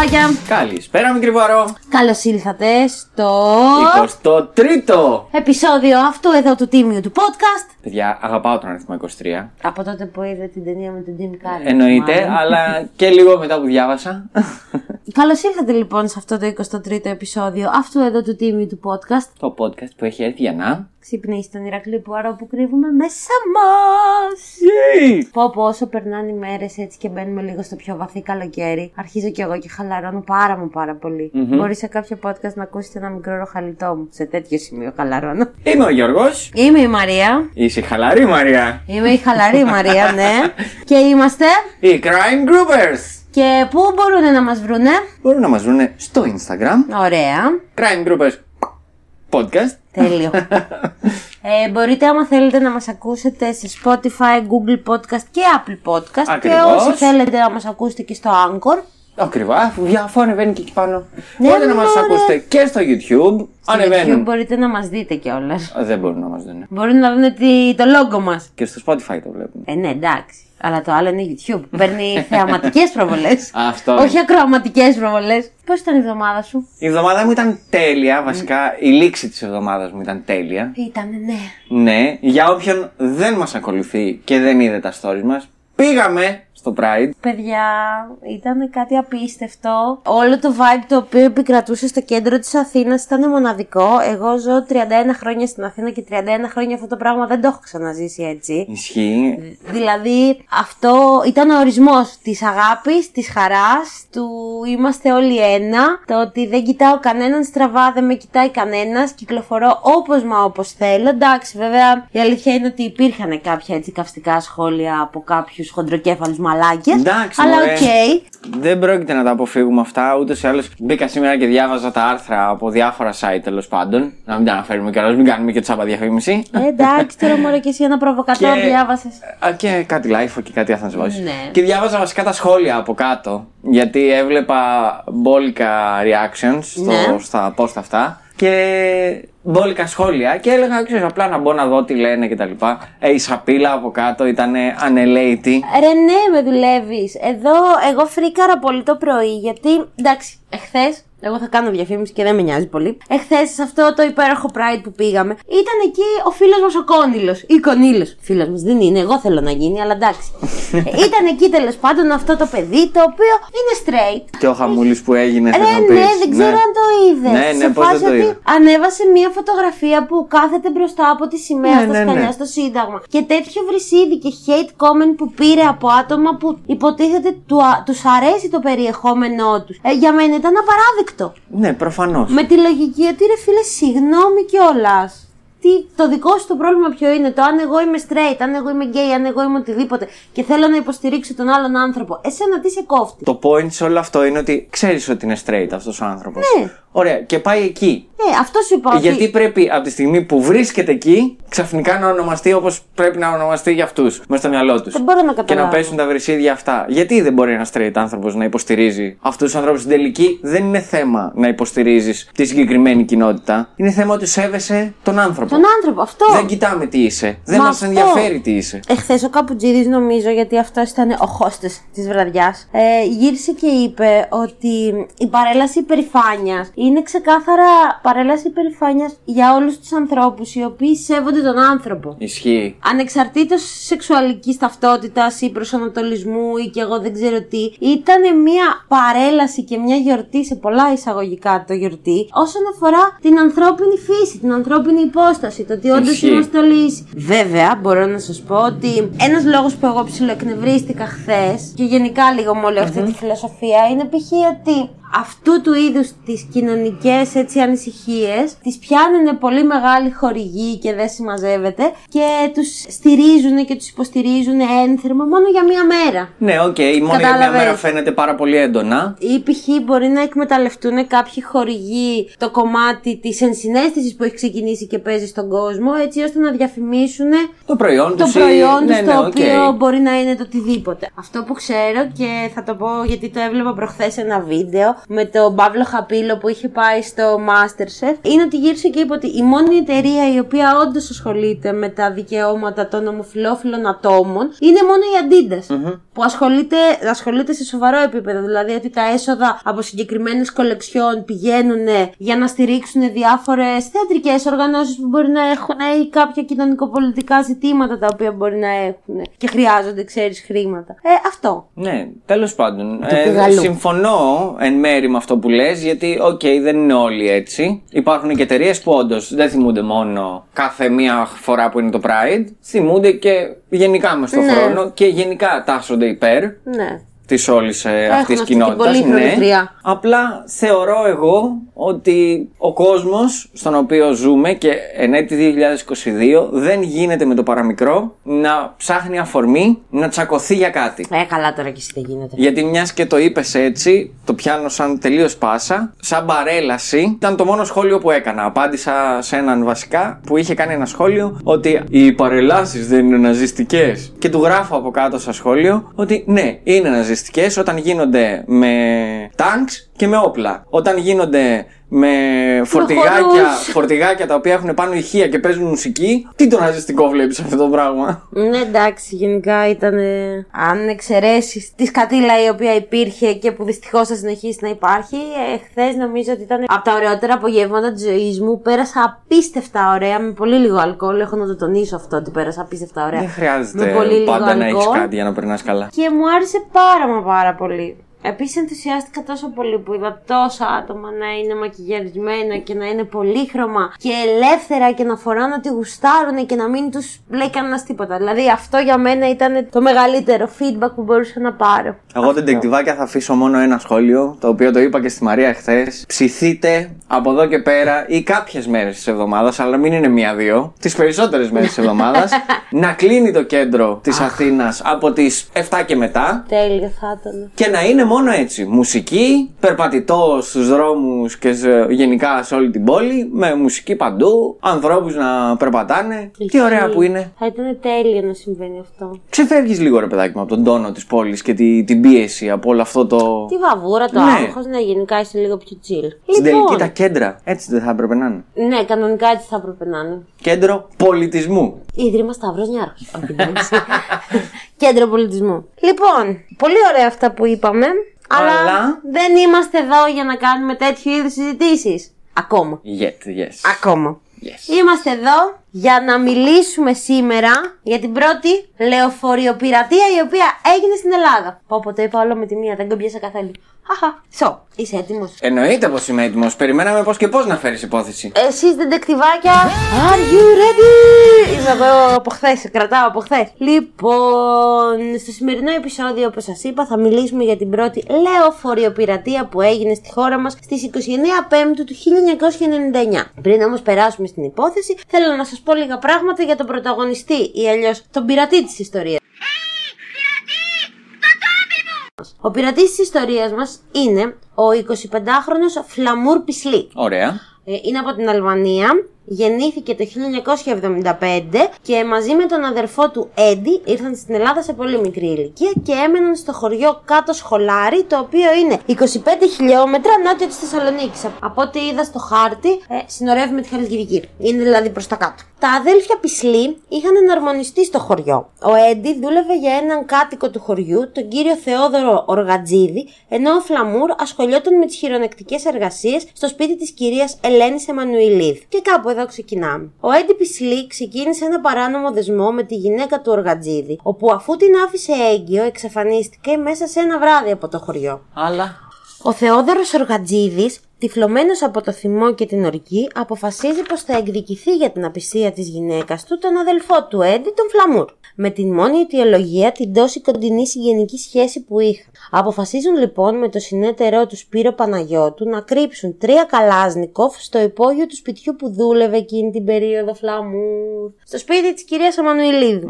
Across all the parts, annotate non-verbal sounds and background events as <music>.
Καλησπέρα, ντεκτιβάκια. Καλησπέρα, μικρή βαρό. Καλώς ήλθατε στο 23ο! επεισόδιο αυτού εδώ του τίμιου του podcast. Παιδιά, αγαπάω τον αριθμό 23. Από τότε που είδε την ταινία με τον Jim Carrey. Εννοείται, μάλλον. αλλά και λίγο μετά που διάβασα. Καλώς ήρθατε λοιπόν σε αυτό το 23ο επεισόδιο αυτού εδώ του τίμιου του podcast. το podcast που έχει έρθει για να. Ξυπνήστε τον Ηρακλή που άρα που κρύβουμε μέσα μας. Yay! Πω πω όσο περνάνε οι μέρες έτσι και μπαίνουμε λίγο στο πιο βαθύ καλοκαίρι, αρχίζω κι εγώ και χαλαρώνω πάρα μου πάρα πολύ. Μπορείς σε κάποιο podcast να ακούσετε ένα μικρό ροχαλιτό μου. Σε τέτοιο σημείο χαλαρώνω. Είμαι ο Γιώργος. Είμαι η Μαρία. Είσαι χαλαρή, Μαρία. Είμαι η χαλαρή Μαρία, <laughs> ναι. και είμαστε. Οι Crime Groupers. Και πού μπορούν να μας βρουνε. Μπορούν να μας βρουν στο Instagram. Ωραία. Crime Groupers Podcast. Τέλειο. <laughs> ε, μπορείτε άμα θέλετε να μας ακούσετε σε Spotify, Google Podcast και Apple Podcast. Ακριβώς. Και όσοι θέλετε να μας ακούσετε και στο Anchor. Ακριβά, αφού αφού ανεβαίνει και εκεί πάνω. Ναι, Μπορείτε να μας μωρέ. ακούσετε και στο YouTube. Στο Ανεβαίνουν. YouTube μπορείτε να μας δείτε κιόλας. Α, Δεν μπορούν να μας δουν. Μπορούν να δουν τι, το λόγο μας. Και στο Spotify το βλέπουν. Ε, ναι, εντάξει. Αλλά το άλλο είναι YouTube. Παίρνει <laughs> θεαματικές προβολές. Αυτό. Όχι ακροαματικές προβολές. Πώς ήταν η εβδομάδα σου; Η εβδομάδα μου ήταν τέλεια, βασικά η λήξη της εβδομάδας μου ήταν τέλεια. Ήτανε, ναι. Ναι, για όποιον δεν μας ακολουθεί και δεν είδε τα stories μας, πήγαμε στο Pride. Παιδιά, ήταν κάτι απίστευτο. Όλο το vibe το οποίο επικρατούσε στο κέντρο της Αθήνας ήταν μοναδικό. Εγώ ζω 31 χρόνια στην Αθήνα και 31 χρόνια αυτό το πράγμα δεν το έχω ξαναζήσει έτσι. Ισχύει. Δηλαδή, αυτό ήταν ο ορισμός της αγάπης, της χαράς, του είμαστε όλοι ένα, το ότι δεν κοιτάω κανέναν στραβά, δεν με κοιτάει κανένας, κυκλοφορώ όπως μα όπως θέλω. Εντάξει, βέβαια, η αλήθεια είναι ότι υπήρχαν κάποια έτσι καυστικά σχόλια από κάποιους χοντροκέφαλους μαλάκες. Εντάξει, αλλά μωρέ. οκ. Δεν πρόκειται να τα αποφύγουμε αυτά. Ούτως ή άλλως μπήκα σήμερα και διάβαζα τα άρθρα από διάφορα site τέλος πάντων. Να μην τα αναφέρουμε κιόλας, μην κάνουμε και τσάπα διαφήμιση. Ε, εντάξει, τώρα μωρέ και εσύ ένα προβοκατόρ Και- διάβασες. Α, και κάτι live και κάτι Athens Voice. Ναι. Και διάβαζα βασικά τα σχόλια από κάτω. Γιατί έβλεπα μπόλικα reactions στο, Ναι. στα post αυτά. Και μπόλικα σχόλια. Και έλεγα, ξέρω, απλά να μπω να δω τι λένε κτλ. Ε, η σαπίλα από κάτω ήταν ανελέητη. Ρε ναι, με δουλεύεις. Εδώ εγώ φρίκαρα πολύ το πρωί γιατί εντάξει, εχθές. Εγώ θα κάνω διαφήμιση και δεν με νοιάζει πολύ. Εχθές σε αυτό το υπέροχο Pride που πήγαμε, ήταν εκεί ο φίλος μας ο Κόνιλος. Ή Κονίλος. Φίλος μας δεν είναι, εγώ θέλω να γίνει, αλλά εντάξει. Ε, <laughs> ήταν εκεί τέλος πάντων αυτό το παιδί το οποίο είναι straight. Και ο χαμούλης που έγινε, θες Ρε να ναι, πεις. δεν ξέρω αν το είδες. Ναι, ναι, σε πώς φάση δεν το ότι είδα. ανέβασε μια φωτογραφία που κάθεται μπροστά από τη σημαία Ναι, στα ναι, σκαλιά ναι. στο Σύνταγμα. Και τέτοιο βρυσίδι και hate comment που πήρε από άτομα που υποτίθεται του, τους αρέσει το περιεχόμενό τους. Ε, για μένα ήταν απαράδεκτο. Ναι, προφανώς. Με τη λογική ότι ρε φίλε, συγγνώμη κιόλας. Τι, το δικό σου το πρόβλημα ποιο είναι, το αν εγώ είμαι straight, αν εγώ είμαι gay, αν εγώ είμαι οτιδήποτε και θέλω να υποστηρίξω τον άλλον άνθρωπο. Εσένα τι σε κόφτει; Το point σε όλο αυτό είναι ότι ξέρεις ότι είναι straight αυτός ο άνθρωπος. Ναι. Ωραία, και πάει εκεί. Ε, αυτό σου είπα. ότι- Γιατί πρέπει από τη στιγμή που βρίσκεται εκεί, ξαφνικά να ονομαστεί όπως πρέπει να ονομαστεί για αυτούς, μέσα στο μυαλό τους. Δεν μπορώ να Και να καταλάβω. πέσουν τα βρυσίδια αυτά. Γιατί δεν μπορεί ένας straight άνθρωπος να υποστηρίζει; Αυτούς τους ανθρώπους στην τελική, δεν είναι θέμα να υποστηρίζεις τη συγκεκριμένη κοινότητα. Είναι θέμα ότι σέβεσαι τον άνθρωπο. Τον άνθρωπο, αυτό. Δεν κοιτάμε τι είσαι. Δεν Μα μας αυτό. ενδιαφέρει τι είσαι. Εχθές ο Καπουτζίδη, νομίζω, γιατί αυτός ήταν ο χώστε της βραδιάς, ε, γύρισε και είπε ότι η παρέλαση υπερηφάνειας είναι ξεκάθαρα παρέλαση υπερηφάνειας για όλους τους ανθρώπους οι οποίοι σέβονται τον άνθρωπο. Ισχύει. Ανεξαρτήτως σεξουαλικής ταυτότητας ή προσανατολισμού ή και εγώ δεν ξέρω τι, ήταν μια παρέλαση και μια γιορτή σε πολλά εισαγωγικά το γιορτή όσον αφορά την ανθρώπινη φύση, την ανθρώπινη υπόσταση, το ότι όντως Ισχύει. είμαστε όλοι ίσοι. Βέβαια, μπορώ να σας πω ότι ένας λόγος που εγώ ψιλοεκνευρίστηκα χθες και γενικά λίγο με όλη αυτή τη φιλοσοφία είναι π.χ. ότι αυτού του είδους τις κοινωνικές ανησυχίες τις πιάνουν πολύ μεγάλοι χορηγοί και δεν συμμαζεύεται και τους στηρίζουν και τους υποστηρίζουν ένθερμα μόνο για μία μέρα. Ναι, οκ, okay. μόνο για μία μέρα φαίνεται πάρα πολύ έντονα. Ή π.χ. μπορεί να εκμεταλλευτούν κάποιοι χορηγοί το κομμάτι της ενσυναίσθησης που έχει ξεκινήσει και παίζει στον κόσμο, έτσι ώστε να διαφημίσουν το προϊόν τους, το προϊόν ναι, ναι, το okay. οποίο μπορεί να είναι το οτιδήποτε. Αυτό που ξέρω και θα το πω γιατί το έβλεπα προχθές ένα βίντεο με τον Παύλο Χαπίλο που είχε πάει στο Masterchef είναι ότι γύρισε και είπε ότι η μόνη εταιρεία η οποία όντως ασχολείται με τα δικαιώματα των ομοφυλόφιλων ατόμων είναι μόνο η Adidas. Που ασχολείται, ασχολείται σε σοβαρό επίπεδο. Δηλαδή ότι τα έσοδα από συγκεκριμένες κολεξιόν πηγαίνουν για να στηρίξουν διάφορες θεατρικές οργανώσεις που μπορεί να έχουν ή κάποια κοινωνικοπολιτικά ζητήματα τα οποία μπορεί να έχουν και χρειάζονται, ξέρεις, χρήματα. Ε, αυτό. Ναι, τέλος πάντων. Ε, συμφωνώ εν μέρει με αυτό που λες, γιατί, οκ, okay, δεν είναι όλοι έτσι. Υπάρχουν και εταιρείες που όντως δεν θυμούνται μόνο κάθε μία φορά που είναι το Pride, θυμούνται και γενικά μες στον Ναι. χρόνο και γενικά τάσσονται υπέρ Ναι. Της όλης αυτής αυτή την κοινότητας. πολύχρονη χρειά. Απλά θεωρώ εγώ ότι ο κόσμος στον οποίο ζούμε και εν έτη 2022 δεν γίνεται με το παραμικρό να ψάχνει αφορμή να τσακωθεί για κάτι. Ε, καλά τώρα και εσύ δεν γίνεται. Γιατί μιας και το είπες έτσι, το πιάνω σαν τελείως πάσα. Σαν παρέλαση, ήταν το μόνο σχόλιο που έκανα. Απάντησα σε έναν βασικά που είχε κάνει ένα σχόλιο ότι οι παρελάσεις δεν είναι ναζιστικές. Και του γράφω από κάτω στα σχόλιο ότι ναι, είναι ναζιστικές όταν γίνονται με τάγκ και με όπλα. Όταν γίνονται με φορτηγάκια, χορούς. φορτηγάκια τα οποία έχουν πάνω ηχεία και παίζουν μουσική, τι το ναζιστικό βλέπει αυτό το πράγμα; Ναι, εντάξει, γενικά ήταν. ε, Αν εξαιρέσεις τη σκατήλα η οποία υπήρχε και που δυστυχώς θα συνεχίσει να υπάρχει, ε, χθες νομίζω ότι ήταν από τα ωραιότερα απογεύματα της ζωής μου. Πέρασα απίστευτα ωραία με πολύ λίγο αλκοόλ. Έχω να το τονίσω αυτό ότι πέρασα απίστευτα ωραία. Δεν χρειάζεται με πολύ λίγο πάντα να έχεις αλκοόλ. κάτι για να περνάς καλά. Και μου άρεσε πάρα μα πάρα πολύ. Επίσης ενθουσιάστηκα τόσο πολύ που είδα τόσα άτομα να είναι μακιγιαρισμένα και να είναι πολύχρωμα και ελεύθερα και να φοράνε ότι γουστάρουν και να μην τους λέει κανένας τίποτα. Δηλαδή αυτό για μένα ήταν το μεγαλύτερο feedback που μπορούσα να πάρω. Εγώ την τεκτιβάκια θα αφήσω μόνο ένα σχόλιο, το οποίο το είπα και στη Μαρία χθες. Ψηθείτε από εδώ και πέρα ή κάποιες μέρες της εβδομάδας, αλλά μην είναι μία-δύο, τις περισσότερες μέρες της εβδομάδας, <laughs> να κλείνει το κέντρο της Αθήνας από τις 7 και μετά. Τέλειο θα ήταν. Και να είναι μόνο έτσι. Μουσική, περπατητός στους δρόμους και σε- γενικά σε όλη την πόλη, με μουσική παντού, ανθρώπους να περπατάνε. Τι ωραία που είναι. Θα ήταν τέλειο να συμβαίνει αυτό. Ξεφεύγεις λίγο ρε παιδάκι μου από τον τόνο της πόλης και τη, την πίεση από όλο αυτό το... Τη βαβούρα, το Ναι. άγχος, ναι, γενικά είσαι λίγο πιο chill. Στην τελική τα κέντρα. Έτσι δεν θα έπρεπε να είναι. Ναι, κανονικά έτσι θα έπρεπε να είναι. Κέντρο πολιτισμού. Ίδρυμα Σταυρός Νιάρχος. <laughs> Όχι, εντάξει. Κέντρο πολιτισμού. Λοιπόν, πολύ ωραία αυτά που είπαμε. Αλλά, Αλλά- δεν είμαστε εδώ για να κάνουμε τέτοιου είδους συζητήσεις. Ακόμα. Yet, yes. Ακόμα. yes. Είμαστε εδώ για να μιλήσουμε σήμερα για την πρώτη λεωφορειοπειρατεία η οποία έγινε στην Ελλάδα. Πω πω το είπα όλο με τη μία, δεν κομπιέσα καθόλου. Χαχα. Σο, είσαι έτοιμος; Εννοείται πως είμαι έτοιμος. Περιμέναμε πώς και πώς να φέρεις υπόθεση. Εσείς δεν τεκτιβάκια. Are you ready? Είμαι εγώ από χθες, κρατάω από χθες. Λοιπόν, στο σημερινό επεισόδιο, όπως σας είπα, θα μιλήσουμε για την πρώτη λεωφορειοπειρατεία που έγινε στη χώρα μας στις 29 Πέμπτου του 1999. Πριν όμως περάσουμε στην υπόθεση, θέλω να σας πω λίγα πράγματα για τον πρωταγωνιστή ή αλλιώς τον πειρατή της ιστορίας. Ο πειρατής της ιστορίας μας είναι ο 25χρονος Φλαμούρ Πισλή. Ωραία. Ε, είναι από την Αλβανία. Γεννήθηκε το 1975 και μαζί με τον αδερφό του Έντι ήρθαν στην Ελλάδα σε πολύ μικρή ηλικία και έμεναν στο χωριό κάτω Σχολάρι, το οποίο είναι 25 χιλιόμετρα νότια της Θεσσαλονίκης. Από ό,τι είδα στο χάρτη, ε, συνορεύει με τη Χαλκιδική. Είναι δηλαδή προς τα κάτω. Τα αδέλφια Πισλή είχαν εναρμονιστεί στο χωριό. Ο Έντι δούλευε για έναν κάτοικο του χωριού, τον κύριο Θεόδωρο Οργατζίδη, ενώ ο Φλαμούρ ασχολιόταν με τις χειρονακτικέ εργασίες στο σπίτι της κυρίας Ελένης Εμμανουηλίδη. Και κάπου εδώ ξεκινάμε. Ο Έντι Πισλή ξεκίνησε ένα παράνομο δεσμό με τη γυναίκα του Οργατζίδη, όπου αφού την άφησε έγκυο, εξαφανίστηκε μέσα σε ένα βράδυ από το χωριό. Αλλά... Ο Θεόδωρος Οργατζίδης Τυφλωμένος από το θυμό και την οργή, αποφασίζει πως θα εκδικηθεί για την απιστία της γυναίκας του τον αδελφό του Έντι, τον Φλαμούρ. Με την μόνη αιτιολογία την τόση κοντινή συγγενική σχέση που είχαν. Αποφασίζουν λοιπόν με το συνέταιρό τους Σπύρο Παναγιώτου να κρύψουν τρία καλάζνικοφ στο υπόγειο του σπιτιού που δούλευε εκείνη την περίοδο Φλαμούρ. Στο σπίτι της κυρίας Μανουηλίδου.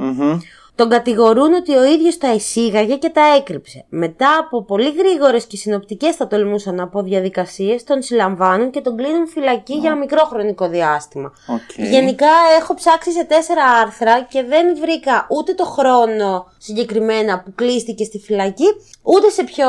Τον κατηγορούν ότι ο ίδιος τα εισήγαγε και τα έκρυψε. Μετά από πολύ γρήγορες και συνοπτικές θα τολμούσαν να πω διαδικασίες, τον συλλαμβάνουν και τον κλείνουν φυλακή για μικρό χρονικό διάστημα. Οκ. Γενικά έχω ψάξει σε τέσσερα άρθρα και δεν βρήκα ούτε το χρόνο συγκεκριμένα που κλείστηκε στη φυλακή, ούτε σε, ποιο...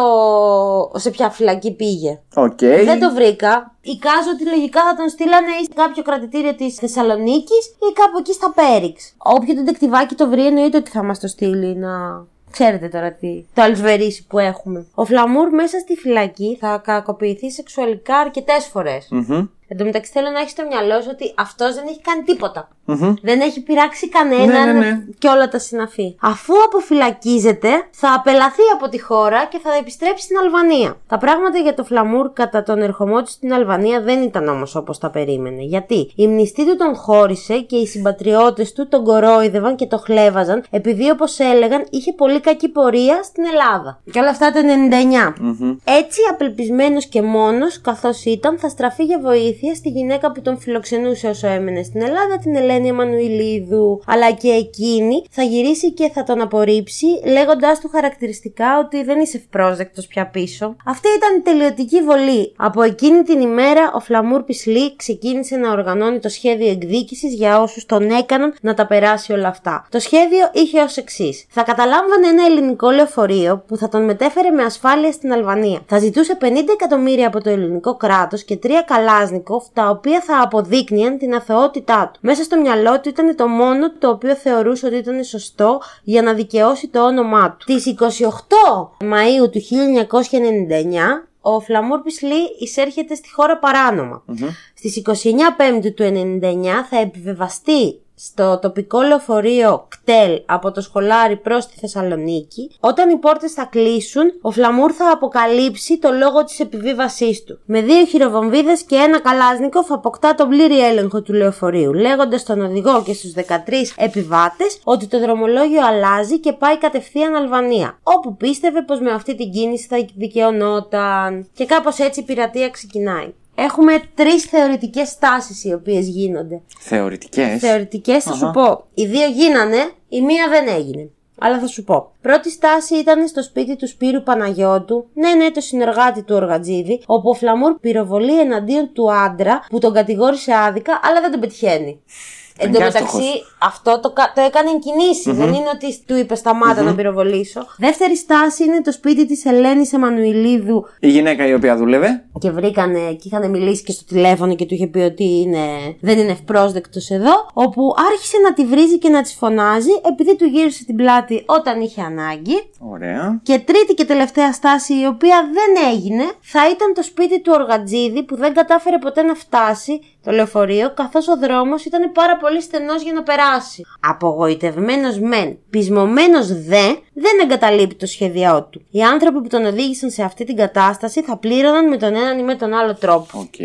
σε ποια φυλακή πήγε. Οκ. Δεν το βρήκα. Εικάζω ότι λογικά θα τον στείλανε ή σε κάποιο κρατητήριο της Θεσσαλονίκης ή κάπου εκεί στα πέριξ. Όποιο ντετεκτιβάκι το βρει, εννοείται ότι θα μας το στείλει να. Ξέρετε τώρα τι. Το αλισβερίσι που έχουμε. Ο Φλαμούρ μέσα στη φυλακή θα κακοποιηθεί σεξουαλικά αρκετές φορές. Μμμ. Εν τω μεταξύ θέλω να έχεις στο μυαλό σου ότι αυτός δεν έχει κάνει τίποτα. Μμμ. Δεν έχει πειράξει κανέναν Ναι, ναι, ναι. και όλα τα συναφή. Αφού αποφυλακίζεται, θα απελαθεί από τη χώρα και θα επιστρέψει στην Αλβανία. Τα πράγματα για το Φλαμούρ κατά τον ερχομό του στην Αλβανία δεν ήταν όμως όπως τα περίμενε. Γιατί; Η μνηστή του τον χώρισε και οι συμπατριώτες του τον κορόιδευαν και το χλέβαζαν επειδή όπως έλεγαν είχε πολύ κακή πορεία στην Ελλάδα. Και όλα αυτά το 99. Μμμ. Έτσι, απελπισμένος και μόνος, καθώς ήταν, θα στραφεί για βοήθεια στη γυναίκα που τον φιλοξενούσε όσο έμενε στην Ελλάδα, την Ελένη Εμμανουηλίδου. Αλλά και εκείνη θα γυρίσει και θα τον απορρίψει, λέγοντάς του χαρακτηριστικά ότι δεν είσαι ευπρόσδεκτος πια πίσω. Αυτή ήταν η τελειωτική βολή. Από εκείνη την ημέρα, ο Φλαμούρ Πισλή ξεκίνησε να οργανώνει το σχέδιο εκδίκησης για όσους τον έκαναν να τα περάσει όλα αυτά. Το σχέδιο είχε ως εξής. Θα καταλάμβανε ένα ελληνικό λεωφορείο που θα τον μετέφερε με ασφάλεια στην Αλβανία. Θα ζητούσε 50 εκατομμύρια από το ελληνικό κράτος και τρία καλάζνικοφ, τα οποία θα αποδείκνυαν την αθωότητά του. Μέσα στο μυαλό του ήταν το μόνο το οποίο θεωρούσε ότι ήταν σωστό για να δικαιώσει το όνομά του. Τις 28 Μαΐου του 1999 ο Φλαμούρ Πισλή εισέρχεται στη χώρα παράνομα. Στις 29 Πέμπτου του 1999 θα επιβεβαστεί στο τοπικό λεωφορείο κτέλ από το σχολάρι προς τη Θεσσαλονίκη. Όταν οι πόρτες θα κλείσουν, ο Φλαμούρ θα αποκαλύψει το λόγο της επιβίβασής του. Με δύο χειροβομβίδες και ένα καλάζνικοφ αποκτά τον πλήρη έλεγχο του λεωφορείου, λέγοντας στον οδηγό και στους 13 επιβάτες ότι το δρομολόγιο αλλάζει και πάει κατευθείαν Αλβανία, όπου πίστευε πως με αυτή την κίνηση θα δικαιωνόταν. Και κάπως έτσι η πειρατεία ξεκινάει. Έχουμε τρεις θεωρητικές στάσεις οι οποίες γίνονται. Θεωρητικές; Θεωρητικές θα σου Αχα. πω. Οι δύο γίνανε, η μία δεν έγινε. Αλλά θα σου πω. Πρώτη στάση ήταν στο σπίτι του Σπύρου Παναγιώτου, ναι, ναι, το συνεργάτη του Οργατζίδη, όπου ο Φλαμούρ πυροβολεί εναντίον του άντρα που τον κατηγόρησε άδικα, αλλά δεν τον πετυχαίνει. Εν τω και μεταξύ, άστοχος. αυτό το, κα- το έκανε εν κινηση Δεν είναι ότι του είπε σταμάτα να πυροβολήσω. Δεύτερη στάση είναι το σπίτι της Ελένης Εμμανουηλίδου Η γυναίκα η οποία δούλευε. και βρήκανε και είχαν μιλήσει και στο τηλέφωνο και του είχε πει ότι είναι, δεν είναι ευπρόσδεκτος εδώ. Όπου άρχισε να τη βρίζει και να της φωνάζει επειδή του γύρισε την πλάτη όταν είχε ανάγκη. Ωραία. Και τρίτη και τελευταία στάση, η οποία δεν έγινε, θα ήταν το σπίτι του Οργατζίδη που δεν κατάφερε ποτέ να φτάσει το λεωφορείο, καθώς ο δρόμος ήταν πάρα πολύ στενός για να περάσει. Απογοητευμένος μεν, πεισμωμένος δε, δεν εγκαταλείπει το σχέδιό του. Οι άνθρωποι που τον οδήγησαν σε αυτή την κατάσταση θα πλήρωναν με τον έναν ή με τον άλλο τρόπο. Οκ.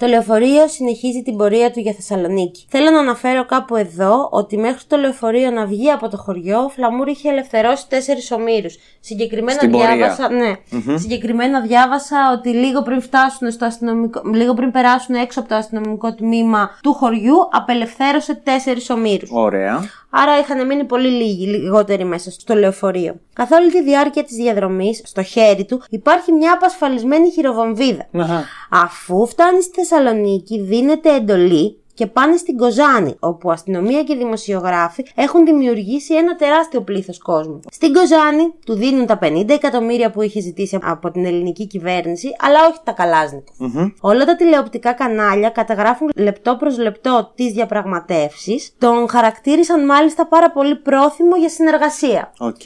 Το λεωφορείο συνεχίζει την πορεία του για Θεσσαλονίκη. Θέλω να αναφέρω κάπου εδώ ότι μέχρι το λεωφορείο να βγει από το χωριό, ο Φλαμούρ είχε ελευθερώσει τέσσερις ομήρους. Συγκεκριμένα Στην πορεία. διάβασα. Ναι. Συγκεκριμένα διάβασα ότι λίγο πριν φτάσουν στο αστυνομικό. λίγο πριν περάσουν έξω από το αστυνομικό τμήμα του χωριού, απελευθέρωσε τέσσερις ομήρους. Ωραία. Άρα είχαν μείνει πολύ λίγοι, λιγότεροι μέσα στο λεωφορείο. Καθ' όλη τη διάρκεια της διαδρομής, στο χέρι του υπάρχει μια απασφαλισμένη χειροβομβίδα. Αχα. Αφού φτάνει στη Θεσσαλονίκη, δίνεται εντολή και πάνε στην Κοζάνη, όπου αστυνομία και δημοσιογράφοι έχουν δημιουργήσει ένα τεράστιο πλήθος κόσμου. Στην Κοζάνη του δίνουν τα 50 εκατομμύρια που είχε ζητήσει από την ελληνική κυβέρνηση, αλλά όχι τα καλάζνικοφ. Μμμ. Όλα τα τηλεοπτικά κανάλια καταγράφουν λεπτό προς λεπτό τις διαπραγματεύσεις. Τον χαρακτήρισαν μάλιστα πάρα πολύ πρόθυμο για συνεργασία. Οκ.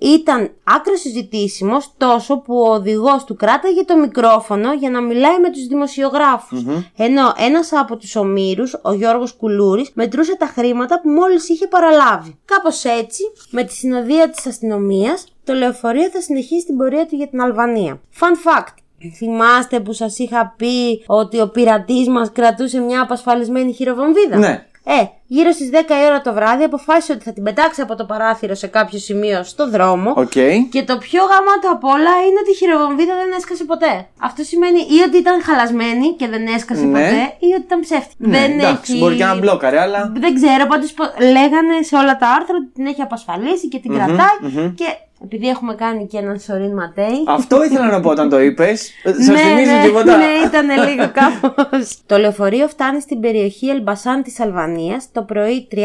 Ήταν άκρως συζητήσιμος τόσο που ο οδηγός του κράταγε το μικρόφωνο για να μιλάει με τους δημοσιογράφους. Ενώ ένας από τους ομήρους, ο Γιώργος Κουλούρης, μετρούσε τα χρήματα που μόλις είχε παραλάβει. Κάπως έτσι, με τη συνοδεία της αστυνομίας, το λεωφορείο θα συνεχίσει την πορεία του για την Αλβανία. Fun fact. Θυμάστε που σας είχα πει ότι ο πειρατής μας κρατούσε μια απασφαλισμένη χειροβομβίδα; Ναι. Ε, γύρω στις 10 η ώρα το βράδυ αποφάσισε ότι θα την πετάξει από το παράθυρο σε κάποιο σημείο στο δρόμο. Οκ. Και το πιο γαμάτο απ' όλα είναι ότι η χειροβομβίδα δεν έσκασε ποτέ. Αυτό σημαίνει ή ότι ήταν χαλασμένη και δεν έσκασε Ναι. ποτέ, ή ότι ήταν ψεύτικη. Ναι, δεν εντάξει, έχει... μπορεί και να μπλόκαρε, αλλά. Δεν ξέρω, πάντως λέγανε σε όλα τα άρθρα ότι την έχει απασφαλίσει και την κρατάει. Και επειδή έχουμε κάνει και έναν Σορίν Ματέι. Αυτό ήθελα να πω όταν το είπες. <laughs> Σας ναι, θυμίζει ναι, τίποτα. Ναι, ήταν λίγο κάπως. το λεωφορείο φτάνει στην περιοχή Ελμπασάν της Αλβανίας το πρωί 35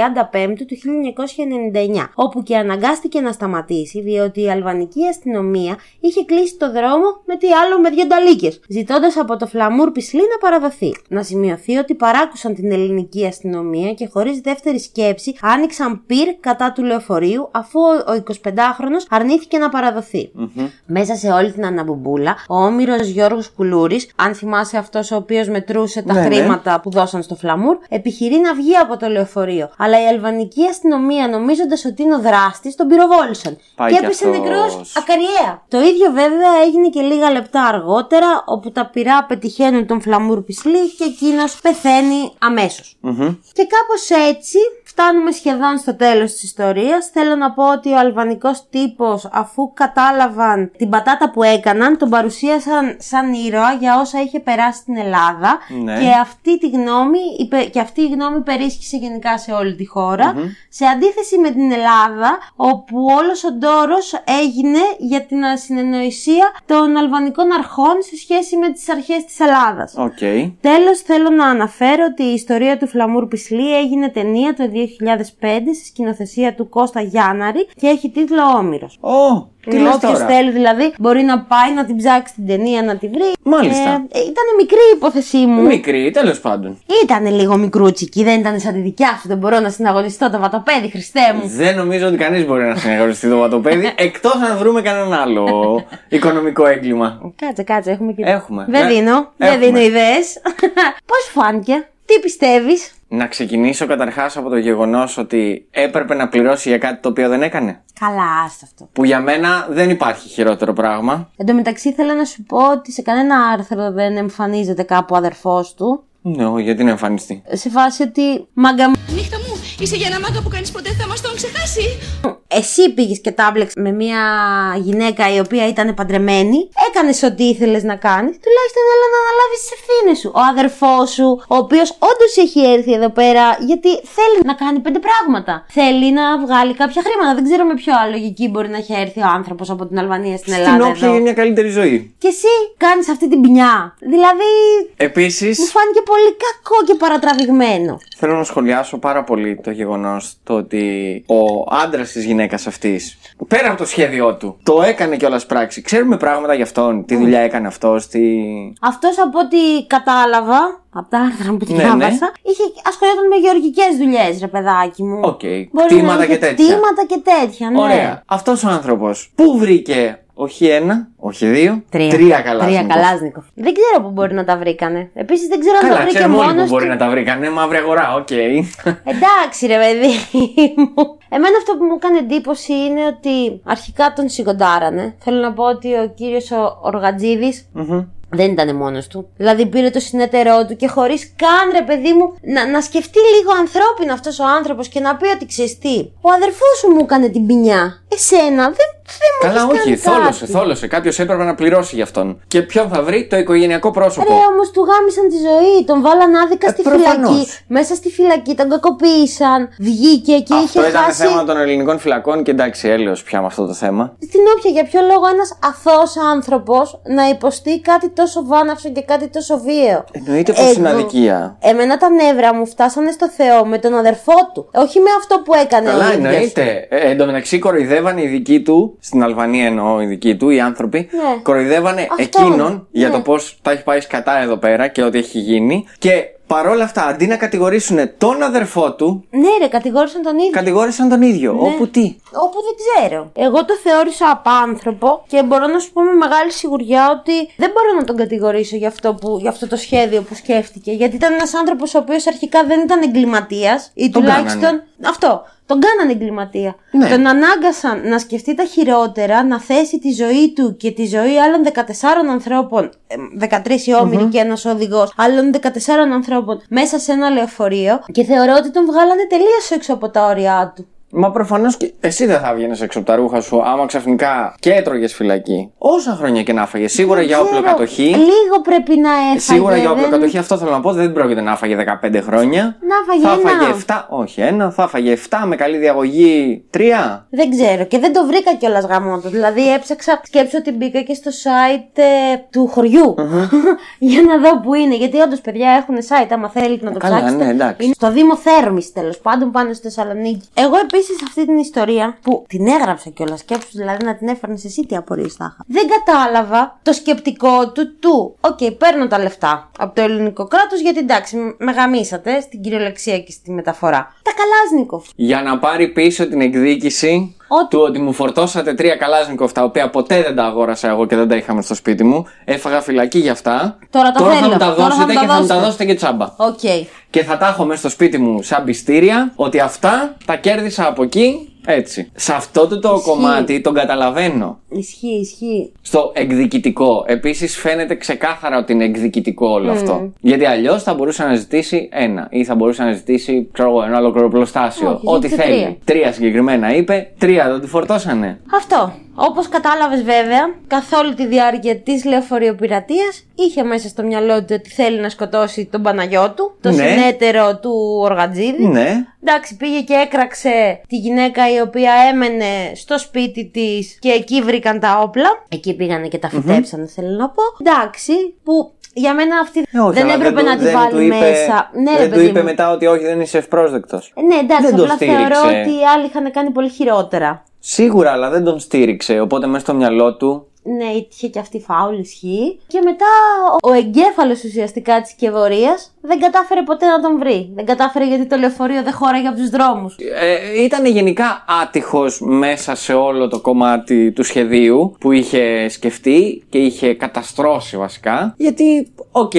του 1999, όπου και αναγκάστηκε να σταματήσει διότι η αλβανική αστυνομία είχε κλείσει το δρόμο με τι άλλο με δύο νταλίκε, ζητώντας από το Φλαμούρ Πισλή να παραδοθεί. Να σημειωθεί ότι παράκουσαν την ελληνική αστυνομία και χωρίς δεύτερη σκέψη άνοιξαν πυρ κατά του λεωφορείου αφού ο 25χρονο αρνήθηκε να παραδοθει Μέσα σε όλη την αναμπουμπούλα, ο όμηρος Γιώργος Κουλούρης, αν θυμάσαι αυτός ο οποίος μετρούσε τα Ναι, ναι. χρήματα που δώσαν στο Φλαμούρ, επιχειρεί να βγει από το λεωφορείο. Αλλά η αλβανική αστυνομία, νομίζοντας ότι είναι ο δράστης, τον πυροβόλησαν. Πάει και κι έπεσε αυτός. νεκρός ακαριέα. Το ίδιο βέβαια έγινε και λίγα λεπτά αργότερα, όπου τα πυρά πετυχαίνουν τον Φλαμούρ Πισλή και εκείνος πεθαίνει αμέσως. Μμμ. Και κάπως έτσι φτάνουμε σχεδόν στο τέλος της ιστορίας. Θέλω να πω ότι ο αλβανικός τύπος αφού κατάλαβαν την πατάτα που έκαναν τον παρουσίασαν σαν ήρωα για όσα είχε περάσει στην Ελλάδα Ναι. και αυτή τη γνώμη υπε- και αυτή η γνώμη υπερίσχυσε γενικά σε όλη τη χώρα σε αντίθεση με την Ελλάδα όπου όλος ο ντόρος έγινε για την ασυνεννοησία των αλβανικών αρχών σε σχέση με τις αρχές της Ελλάδας. Οκ. Τέλος θέλω να αναφέρω ότι η ιστορία του Φλαμούρ Πισλή έγινε ταινία το 2005 στη σκηνοθεσία του Κώστα Γιάνναρη και έχει τίτλο Όμηρος. Ω, τι λες Όποιος τώρα; θέλει δηλαδή μπορεί να πάει να την ψάξει την ταινία να τη βρει. Μάλιστα. Ε, ήταν μικρή η υπόθεσή μου. Μικρή, τέλος πάντων. Ήταν λίγο μικρούτσικη, δεν ήταν σαν τη δικιά σου. Δεν μπορώ να συναγωνιστώ το βατοπέδι, Χριστέ μου. Δεν νομίζω ότι κανείς μπορεί να συνεργαστεί το βατοπέδι <laughs> εκτός αν βρούμε κανέναν άλλο οικονομικό έγκλημα. Κάτσε, κάτσε, έχουμε και. Έχουμε. Δεν Ναι. δίνω, δεν Έχουμε. δίνω ιδέες. <laughs> Πώς φάνηκε, τι πιστεύεις; Να ξεκινήσω καταρχάς από το γεγονός ότι έπρεπε να πληρώσει για κάτι το οποίο δεν έκανε. Καλά, άστο αυτό. Που για μένα δεν υπάρχει χειρότερο πράγμα. Εν τω μεταξύ θέλω να σου πω ότι σε κανένα άρθρο δεν εμφανίζεται κάπου ο αδερφός του. Ναι, γιατί να εμφανιστεί. Σε φάση ότι μάγκα μου, Νύχτα μου, είσαι για ένα μάγκα που κανείς ποτέ θα μας τον ξεχάσει. εσύ πήγες και τάμπλεξ με μια γυναίκα η οποία ήταν παντρεμένη, έκανες ό,τι ήθελες να κάνεις, τουλάχιστον έλα να αναλάβεις τις ευθύνες σου. Ο αδερφός σου, ο οποίος όντως έχει έρθει εδώ πέρα γιατί θέλει να κάνει πέντε πράγματα. Θέλει να βγάλει κάποια χρήματα. Δεν ξέρω με ποιο άλλο λογική μπορεί να έχει έρθει ο άνθρωπος από την Αλβανία στην Ελλάδα. Στην όποια εδώ. για μια καλύτερη ζωή. Και εσύ κάνεις αυτή την ποινιά. Δηλαδή, Επίση, μου φάνηκε πολύ κακό και παρατραβηγμένο. θέλω να σχολιάσω πάρα πολύ το γεγονός το ότι ο άντρας της γυναίκας αυτής, πέρα από το σχέδιό του, το έκανε κιόλας πράξη. Ξέρουμε πράγματα για αυτόν. Τι δουλειά έκανε αυτός, τι. Αυτός από ό,τι κατάλαβα από τα άρθρα που Ναι, διάβασα, είχε ασχολιόταν με γεωργικές δουλειές, ρε παιδάκι μου. Οκ. Μπορεί Κτήματα να είχε και τέτοια. Κτήματα και τέτοια, ναι. Ωραία. Αυτός ο άνθρωπος πού βρήκε όχι ένα, όχι δύο, Τρία. τρία καλά. Τρία Καλάζνικοφ. Δεν ξέρω πού μπορεί να τα βρήκανε. Επίσης δεν ξέρω αν τα Καλά, βρήκε ξέρουμε όλοι μόνος. που μπορεί να τα βρήκανε. Μαύρη αγορά, οκ. <laughs> Εντάξει, ρε παιδί μου. Εμένα αυτό που μου έκανε εντύπωση είναι ότι αρχικά τον σιγοντάρανε. Θέλω να πω ότι ο κύριος Οργατζίδης δεν ήταν μόνος του. Δηλαδή πήρε το συνέταιρό του και χωρίς καν ρε παιδί μου να, να σκεφτεί λίγο ανθρώπινα αυτός ο άνθρωπος και να πει ότι ξέρεις τι. Ο αδερφός σου μου έκανε μπινιά. Εσένα δεν, δεν μου Καλά, έχεις όχι, κάνει θόλωσε, κάτι. θόλωσε. Κάποιος έπρεπε να πληρώσει γι' αυτόν. Και ποιον θα βρει, το οικογενειακό πρόσωπο. Ρε, όμως του γάμισαν τη ζωή. Τον βάλαν άδικα Ε, στη προφανώς. φυλακή. Μέσα στη φυλακή τον κακοποίησαν. Βγήκε και Αυτό είχε ήταν χάσει. θέμα των ελληνικών φυλακών και εντάξει, έλεος πια με αυτό το θέμα. Στην όποια, για ποιο λόγο ένας αθώος άνθρωπος να υποστεί κάτι τόσο βάναυσο και κάτι τόσο βίαιο; Εννοείται πως Εγώ- είναι αδικία. Εμένα τα νεύρα μου φτάσανε στο Θεό με τον αδερφό του. Όχι με αυτό που έκανε Καλά, ο ίδιος. εννοείται. Ε, εν τω μεταξύ, κοροϊδεύανε οι δικοί του, στην Αλβανία εννοώ οι δικοί του, οι άνθρωποι, Ναι. κοροϊδεύανε Αυτό, εκείνον για ναι. το πώς τα έχει πάει σκατά εδώ πέρα και ό,τι έχει γίνει. Και παρόλα αυτά, αντί να κατηγορήσουν τον αδερφό του, Ναι, ρε, κατηγόρησαν τον ίδιο. κατηγόρησαν τον ίδιο. Ναι. Όπου τι; Όπου δεν ξέρω. Εγώ το θεώρησα απάνθρωπο και μπορώ να σου πω με μεγάλη σιγουριά ότι δεν μπορώ να τον κατηγορήσω για αυτό, που, για αυτό το σχέδιο που σκέφτηκε. Γιατί ήταν ένας άνθρωπος ο οποίος αρχικά δεν ήταν εγκληματίας ή Τον τουλάχιστον. κάνανε. Αυτό. Τον κάνανε εγκληματία. Ναι. Τον ανάγκασαν να σκεφτεί τα χειρότερα, να θέσει τη ζωή του και τη ζωή άλλων 14 ανθρώπων, ε, 13 οι ομηροι και ένας οδηγός, άλλων 14 ανθρώπων μέσα σε ένα λεωφορείο και θεωρώ ότι τον βγάλανε τελείως έξω από τα όρια του. Μα προφανώς και εσύ δεν θα βγαίνεις έξω από τα ρούχα σου άμα ξαφνικά και έτρωγες φυλακή. Όσα χρόνια και να φάγες. Σίγουρα για όπλο Ξέρω, κατοχή. Λίγο πρέπει να έφαγε. Σίγουρα για όπλο δεν- κατοχή, αυτό θέλω να πω. Δεν πρόκειται να φάγε 15 χρόνια. Να φάγε θα ένα. φάγε 7, όχι ένα, θα φάγε 7 με καλή διαγωγή 3. Δεν ξέρω και δεν το βρήκα κιόλας γαμό του. Δηλαδή έψαξα, σκέψω ότι μπήκα και στο site ε, του χωριου <laughs> για να δω που είναι. Γιατί όντως παιδιά έχουν site, άμα θέλετε να το καλά, ψάξετε. ναι, εντάξει. είναι στο Δήμο Θέρμης τέλος πάντων, πάνω στη Θεσσαλονίκη. Εγώ επίσης αυτή την ιστορία που την έγραψα κιόλας, σκέψου δηλαδή να την έφερνες εσύ τι απορίες θα είχα. Δεν κατάλαβα το σκεπτικό του του. ΟΚ, παίρνω τα λεφτά από το ελληνικό κράτος γιατί εντάξει, με γαμίσατε στην κυριολεξία και στη μεταφορά. Τα καλάσνικοφ. Για να πάρει πίσω την εκδίκηση Ότι- του ότι μου φορτώσατε τρία καλάσνικοφ τα οποία ποτέ δεν τα αγόρασα εγώ και δεν τα είχαμε στο σπίτι μου. Έφαγα φυλακή για αυτά. Τώρα τα θα θέλω. μου τα Τώρα θα δώσετε μου τα και θα μου τα δώσετε. δώσετε και τσάμπα. Οκ. Και θα τα έχω μέσα στο σπίτι μου σαν πειστήρια ότι αυτά τα κέρδισα από εκεί έτσι. Σε αυτό το, το κομμάτι τον καταλαβαίνω. Ισχύει, ισχύει. Στο εκδικητικό. Επίσης φαίνεται ξεκάθαρα ότι είναι εκδικητικό όλο αυτό. Γιατί αλλιώς θα μπορούσε να ζητήσει ένα ή θα μπορούσε να ζητήσει ξέρω εγώ, ένα ολόκληρο οπλοστάσιο. Όχι, Ό,τι ζήτησε θέλει. τρία. Τρία συγκεκριμένα είπε, τρία δεν του φορτώσανε. Αυτό. Όπως κατάλαβες, βέβαια, καθ' όλη τη διάρκεια της λεωφορειοπειρατείας είχε μέσα στο μυαλό του ότι θέλει να σκοτώσει τον Παναγιώτου, το Ναι. συνέτερο του Οργατζίδη. Ναι. Εντάξει, πήγε και έκραξε τη γυναίκα η οποία έμενε στο σπίτι της και εκεί βρήκαν τα όπλα. Εκεί πήγανε και τα φυτέψανε, θέλω να πω. Εντάξει, που για μένα αυτή Ε, όχι, δεν αλλά έπρεπε του- να τη δεν βάλει του είπε- μέσα. Ναι, ρε δεν του παιδί είπε μου. μετά ότι όχι, δεν είσαι ευπρόσδεκτος. Ε, Ναι, εντάξει, Δεν το απλά θεωρώ στήριξε. ότι οι άλλοι είχαν κάνει πολύ χειρότερα. Σίγουρα, αλλά δεν τον στήριξε. Οπότε μέσα στο μυαλό του. Ναι, είχε και αυτή φάουλ ισχύει. Και μετά ο, ο εγκέφαλος ουσιαστικά της σκευωρίας δεν κατάφερε ποτέ να τον βρει. Δεν κατάφερε γιατί το λεωφορείο δεν χώραγε από τους δρόμους. Ε, ήταν γενικά άτυχος μέσα σε όλο το κομμάτι του σχεδίου που είχε σκεφτεί και είχε καταστρώσει βασικά γιατί, οκ,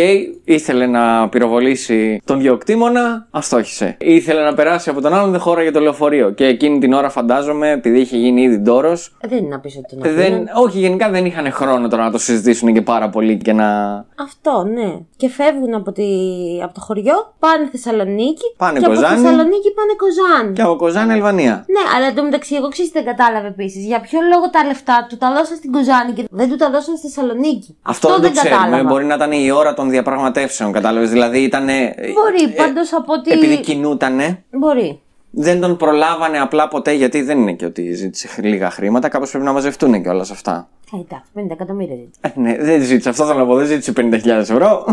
ήθελε να πυροβολήσει τον ιδιοκτήμονα, αστόχησε. Ήθελε να περάσει από τον άλλον, δεν χώραγε το λεωφορείο και εκείνη την ώρα φαντάζομαι, επειδή είχε γίνει ήδη ντόρος, Δεν είναι να πεις ότι τον δεν, αφήνουν. όχι, γενικά δεν είχαν χρόνο τώρα να το συζητήσουν και πάρα πολύ και να. Αυτό, ναι. Και φεύγουν από, τη... από το χωριό, πάνε Θεσσαλονίκη. Πάνε και Κοζάνη. από Θεσσαλονίκη πάνε Κοζάνη. Και από Κοζάνη, Αλβανία. Ναι, αλλά εντωμεταξύ, εγώ ξέρεις τι δεν κατάλαβε επίσης. Για ποιο λόγο τα λεφτά του τα δώσαν στην Κοζάνη και δεν του τα δώσαν στη Θεσσαλονίκη; Αυτό, δεν το ξέρουμε. κατάλαβα. Μπορεί να ήταν η ώρα των διαπραγματεύσεων, κατάλαβες. Δηλαδή ήταν. Μπορεί, πάντως από ότι- Επειδή κινούτανε, Μπορεί. Δεν τον προλάβανε απλά ποτέ γιατί δεν είναι και ότι ζήτησε λίγα χρήματα. Κάπως πρέπει να μαζευτούν και όλα αυτά. Ε, εντάξει, 50 εκατομμύρια ζήτησε. Ε, ναι, δεν ζήτησε. Αυτό θέλω να πω. Δεν ζήτησε 50.000 ευρώ.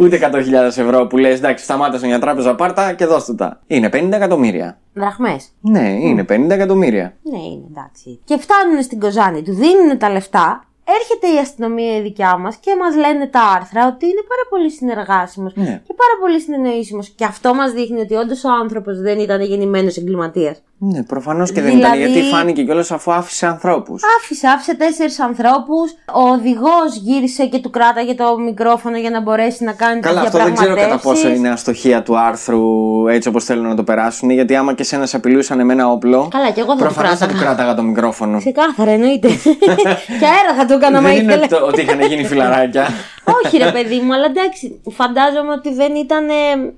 ούτε 100.000 ευρώ που λες εντάξει, σταμάτησε μια τράπεζα, πάρτα και δώσ' του τα. Είναι 50 εκατομμύρια. Δραχμές. Ναι, είναι 50 εκατομμύρια. Ναι, είναι εντάξει. Και φτάνουν στην Κοζάνη, του δίνουν τα λεφτά. Έρχεται η αστυνομία η δικιά μας και μας λένε τα άρθρα ότι είναι πάρα πολύ συνεργάσιμος Ναι. και πάρα πολύ συνεννοήσιμος. Και αυτό μας δείχνει ότι όντως ο άνθρωπος δεν ήταν γεννημένος εγκληματίας. Ναι, προφανώς και δεν ήταν Δηλαδή- γιατί φάνηκε κιόλας αφού άφησε ανθρώπους. Άφησε, άφησε τέσσερις ανθρώπους. Ο οδηγός γύρισε και του κράταγε το μικρόφωνο για να μπορέσει να κάνει Καλά, τις αυτό δεν ξέρω κατά πόσο διαπραγματεύσεις. είναι αστοχία του άρθρου έτσι όπως θέλουν να το περάσουν. Γιατί άμα και σένα σε απειλούσαν με ένα όπλο. Καλά, και εγώ θα το προφανώς θα κράταγα. του κράταγα το μικρόφωνο. Ξεκάθαρα, εννοείται. <laughs> και αέρα θα το έκανα, μα δεν είναι ήθελε. το, ότι είχαν γίνει φιλαράκια. Όχι, ρε παιδί μου, αλλά εντάξει, φαντάζομαι ότι δεν ήταν ε,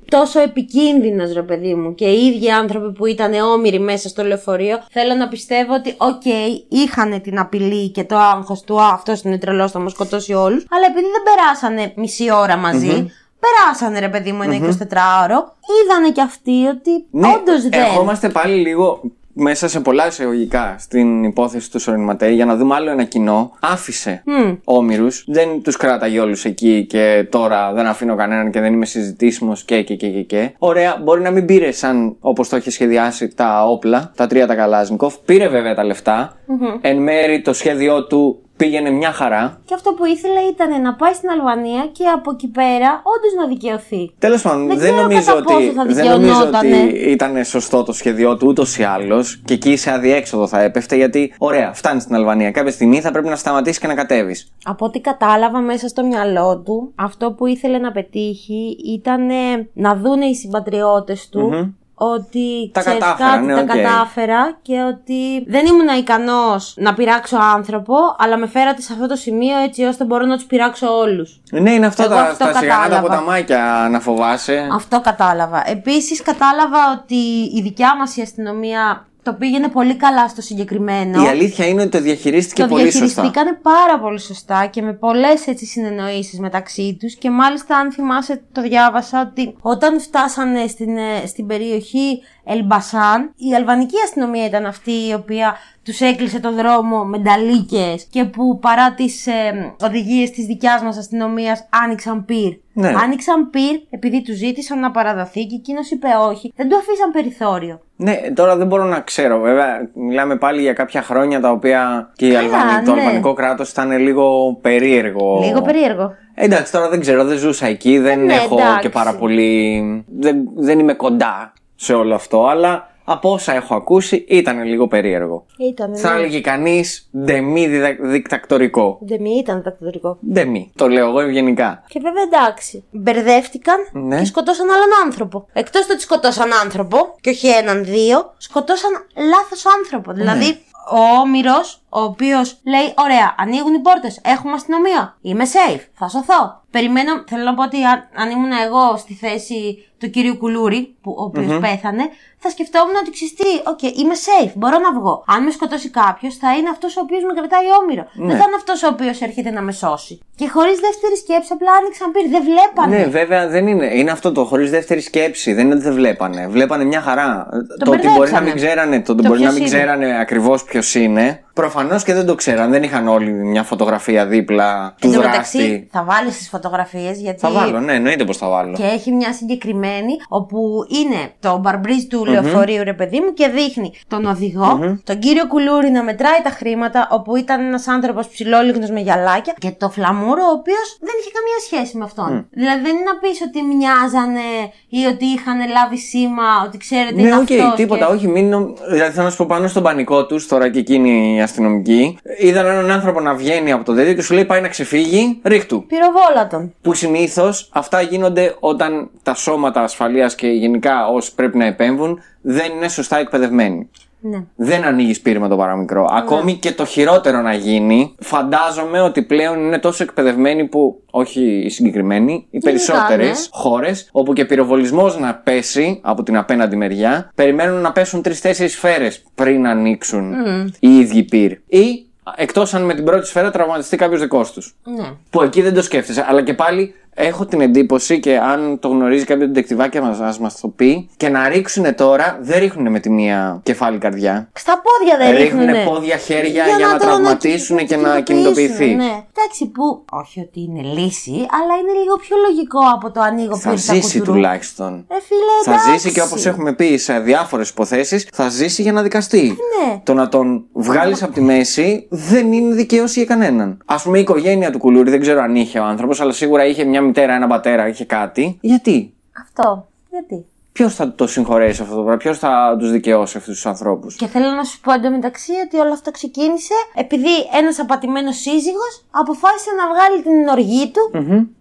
τόσο επικίνδυνος, ρε παιδί μου. Και οι ίδιοι άνθρωποι που ήταν όμηροι μέσα στο λεωφορείο, θέλω να πιστεύω ότι, οκ, είχαν την απειλή και το άγχος του, Α, αυτός είναι τρελός, θα μας σκοτώσει όλους. Αλλά επειδή δεν περάσανε μισή ώρα μαζί, περάσανε, ρε παιδί μου, ένα 24ωρο, είδανε κι αυτοί ότι ναι, όντως δεν. ερχόμαστε πάλι λίγο μέσα σε πολλά εισαγωγικά στην υπόθεση του Σόριν Ματέι για να δούμε άλλο ένα κοινό. Άφησε Μμ. όμοιρου, δεν τους κράταγε όλους εκεί και τώρα δεν αφήνω κανέναν και δεν είμαι συζητήσιμος και, και, και, και, και. Ωραία, μπορεί να μην πήρε σαν όπως το είχε σχεδιάσει τα όπλα, τα τρία τα Καλάζνικοφ. Πήρε βέβαια τα λεφτα Εν μέρει το σχέδιό του πήγαινε μια χαρά. Και αυτό που ήθελε ήταν να πάει στην Αλβανία και από εκεί πέρα όντως να δικαιωθεί. Τέλος πάντων, Δεν δεν, ξέρω νομίζω κατά ότι, πόσο θα δεν νομίζω δικαιωνότανε. ότι ήταν σωστό το σχέδιό του ούτως ή άλλως και εκεί σε αδιέξοδο θα έπεφτε γιατί, ωραία, φτάνεις στην Αλβανία. Κάποια στιγμή θα πρέπει να σταματήσεις και να κατέβεις. Από ό,τι κατάλαβα μέσα στο μυαλό του, αυτό που ήθελε να πετύχει ήταν ε, να δούνε οι συμπατριώτες του ότι Τα ξέρεις κατάφερα, κάτι, ναι, τα οκ. κατάφερα και ότι δεν ήμουν ικανός να πειράξω άνθρωπο, αλλά με φέρατε σε αυτό το σημείο έτσι ώστε μπορώ να τους πειράξω όλους. Ναι, είναι αυτό Εγώ τα, αυτό τα σιγανά τα κατάλαβα. ποταμάκια να φοβάσαι. Αυτό κατάλαβα. Επίσης, κατάλαβα ότι η δικιά μας η αστυνομία το πήγαινε πολύ καλά στο συγκεκριμένο. Η αλήθεια είναι ότι το διαχειρίστηκε το πολύ σωστά. διαχειριστήκανε πάρα πολύ σωστά και με πολλές έτσι συνεννοήσεις μεταξύ τους και μάλιστα αν θυμάσαι το διάβασα ότι όταν φτάσανε στην, ε, στην περιοχή Ελμπασάν η αλβανική αστυνομία ήταν αυτή η οποία τους έκλεισε το δρόμο με νταλίκες και που παρά τις ε, οδηγίες της δικιάς μας αστυνομίας άνοιξαν πυρ. Ναι. Άνοιξαν πυρ επειδή τους ζήτησαν να παραδοθεί και εκείνος είπε όχι. Δεν του αφήσαν περιθώριο. Ναι, τώρα δεν μπορώ να ξέρω. Βέβαια, μιλάμε πάλι για κάποια χρόνια τα οποία και η Καλά, Αλβανία, το ναι. αλβανικό κράτος ήταν λίγο περίεργο. Λίγο περίεργο. Ε, Εντάξει, τώρα δεν ξέρω, δεν ζούσα εκεί, δεν ναι, έχω εντάξει. και πάρα πολύ. Δεν, δεν είμαι κοντά σε όλο αυτό, αλλά από όσα έχω ακούσει ήταν λίγο περίεργο. Ήταν. Θα έλεγε κανείς ντεμή διδα- δικτακτορικό. Δεν μη ήταν δακτυλικό. Ντεμή. Το λέω εγώ ευγενικά. Και βέβαια εντάξει. Μπερδεύτηκαν Ναι. και σκοτώσαν άλλον άνθρωπο. Εκτός το ότι σκοτώσαν άνθρωπο, και όχι έναν δύο, σκοτώσαν λάθος άνθρωπο. Ναι. Δηλαδή, ο όμηρος, ο οποίος λέει: Ωραία, ανοίγουν οι πόρτες, έχουμε αστυνομία. Είμαι safe, θα σωθώ. Περιμένω, θέλω να πω ότι αν, αν ήμουν εγώ στη θέση του κυρίου Κουλούρη, που, ο οποίος πέθανε, θα σκεφτόμουν ότι ξυστή, οκ, είμαι safe, μπορώ να βγω. Αν με σκοτώσει κάποιος, θα είναι αυτός ο οποίος με κρατάει όμηρο. Δεν θα είναι αυτός ο οποίος έρχεται να με σώσει. Και χωρίς δεύτερη σκέψη, απλά άνοιξαν πυρ. Δεν βλέπανε. Ναι, βέβαια δεν είναι. Είναι αυτό το χωρίς δεύτερη σκέψη. Δεν είναι ότι δεν βλέπανε. Βλέπανε μια χαρά. το ότι μπορεί να μπερδέψανε. μην ξέρανε, το ότι Το μπορεί να ποιος μην είναι. ξέρανε ακριβώς ποιος είναι. Προφανώς και δεν το ξέραν. Δεν είχαν όλοι μια φωτογραφία δίπλα του Εν τω δράστη. μεταξύ, θα βάλεις τις φωτογραφίες γιατί. Θα βάλω, ναι, εννοείται πως θα βάλω. Και έχει μια συγκεκριμένη όπου είναι το μπαρμπρίζ του λεωφορείου, ρε παιδί μου, και δείχνει τον οδηγο τον κύριο Κουλούρη να μετράει τα χρήματα, όπου ήταν ένας άνθρωπος ψηλόλιγνος με γυαλάκια, και το φλαμούρο, ο οποίος δεν είχε καμία σχέση με αυτόν. Δηλαδή δεν είναι να πεις ότι μοιάζανε ή ότι είχαν λάβει σήμα, ότι ξέρετε Ναι, είναι οκ, αυτός τίποτα, και... όχι. Μην... νο- Δηλαδή θέλω να σου πω πάνω στον πανικό τους, τώρα και εκείνοι οι αστυνομικοί, είδαν έναν άνθρωπο να βγαίνει από το τέτοιο και σου λέει πάει να ξεφύγει, ρίχ' του. Πυροβόλα τον. Που συνήθως αυτά γίνονται όταν τα σώματα ασφαλείας και γενικά όσοι πρέπει να επέμβουν δεν είναι σωστά εκπαιδευμένοι. Ναι. Δεν ανοίγεις πυρ με το παραμικρό. Ακόμη και το χειρότερο να γίνει, φαντάζομαι ότι πλέον είναι τόσο εκπαιδευμένοι που, όχι οι συγκεκριμένοι, οι περισσότερες ναι. χώρες, όπου και πυροβολισμός να πέσει από την απέναντι μεριά, περιμένουν να πέσουν τρεις-τέσσερις σφαίρες πριν ανοίξουν οι ίδιοι πυρ. Ή εκτός αν με την πρώτη σφαίρα τραυματιστεί κάποιος δικός τους. Ναι. Που εκεί δεν το σκέφτεσαι. Αλλά και πάλι έχω την εντύπωση και αν το γνωρίζει κάποιο τεντεκτιβάκι μας ας μας το πει και να ρίξουν τώρα, δεν ρίχνουν με τη μία κεφάλι καρδιά. Στα πόδια δεν Ρίχνουνε ρίχνουνε. πόδια, χέρια για να το τραυματίσουν και να κινητοποιηθεί. Ναι. Εντάξει, που όχι ότι είναι λύση, αλλά είναι λίγο πιο λογικό από το ανοίγω Θα πύρτα ζήσει κουτουρού. τουλάχιστον. Ε, φίλε, Θα εντάξει. ζήσει και όπως έχουμε πει σε διάφορες υποθέσεις, θα ζήσει για να δικαστεί. Ναι. Το να τον βγάλεις από τη μέση δεν είναι δικαίωση για κανέναν. Α πούμε, η οικογένεια του Κουλούρη, δεν ξέρω αν είχε ο άνθρωπος, αλλά σίγουρα είχε μια μητέρα, ένα πατέρα, είχε κάτι. Γιατί; Αυτό. Γιατί; Ποιος θα το συγχωρέσει αυτό το πράγμα, ποιος θα τους δικαιώσει αυτούς τους ανθρώπους; Και θέλω να σου πω εντωμεταξύ ότι όλο αυτό ξεκίνησε επειδή ένας απατημένος σύζυγος αποφάσισε να βγάλει την οργή του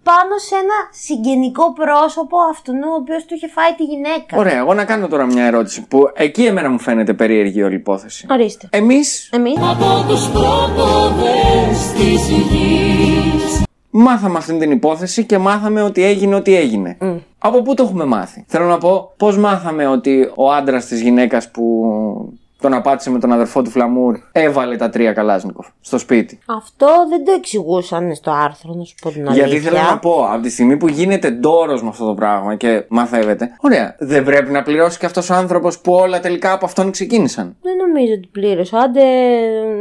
πάνω σε ένα συγγενικό πρόσωπο αυτού ο οποίος του είχε φάει τη γυναίκα. Ωραία, εγώ να κάνω τώρα μια ερώτηση που εκεί εμένα μου φαίνεται περίεργη όλη η υπόθεση. Ορίστε. Εμείς Εμείς. από τους πρόποδες της γης. Μάθαμε αυτή την υπόθεση και μάθαμε ότι έγινε ό,τι έγινε. Από πού το έχουμε μάθει; Θέλω να πω πώς μάθαμε ότι ο άντρας της γυναίκας που τον απάτησε με τον αδερφό του Φλαμούρ έβαλε τα τρία Καλάσνικοφ στο σπίτι. Αυτό δεν το εξηγούσαν στο άρθρο, να σου πω την αλήθεια. Γιατί θέλω να πω, από τη στιγμή που γίνεται ντόρος με αυτό το πράγμα και μαθεύεται, ωραία, δεν πρέπει να πληρώσει και αυτός ο άνθρωπος που όλα τελικά από αυτόν ξεκίνησαν. Δεν νομίζω ότι πλήρωσε. Άντε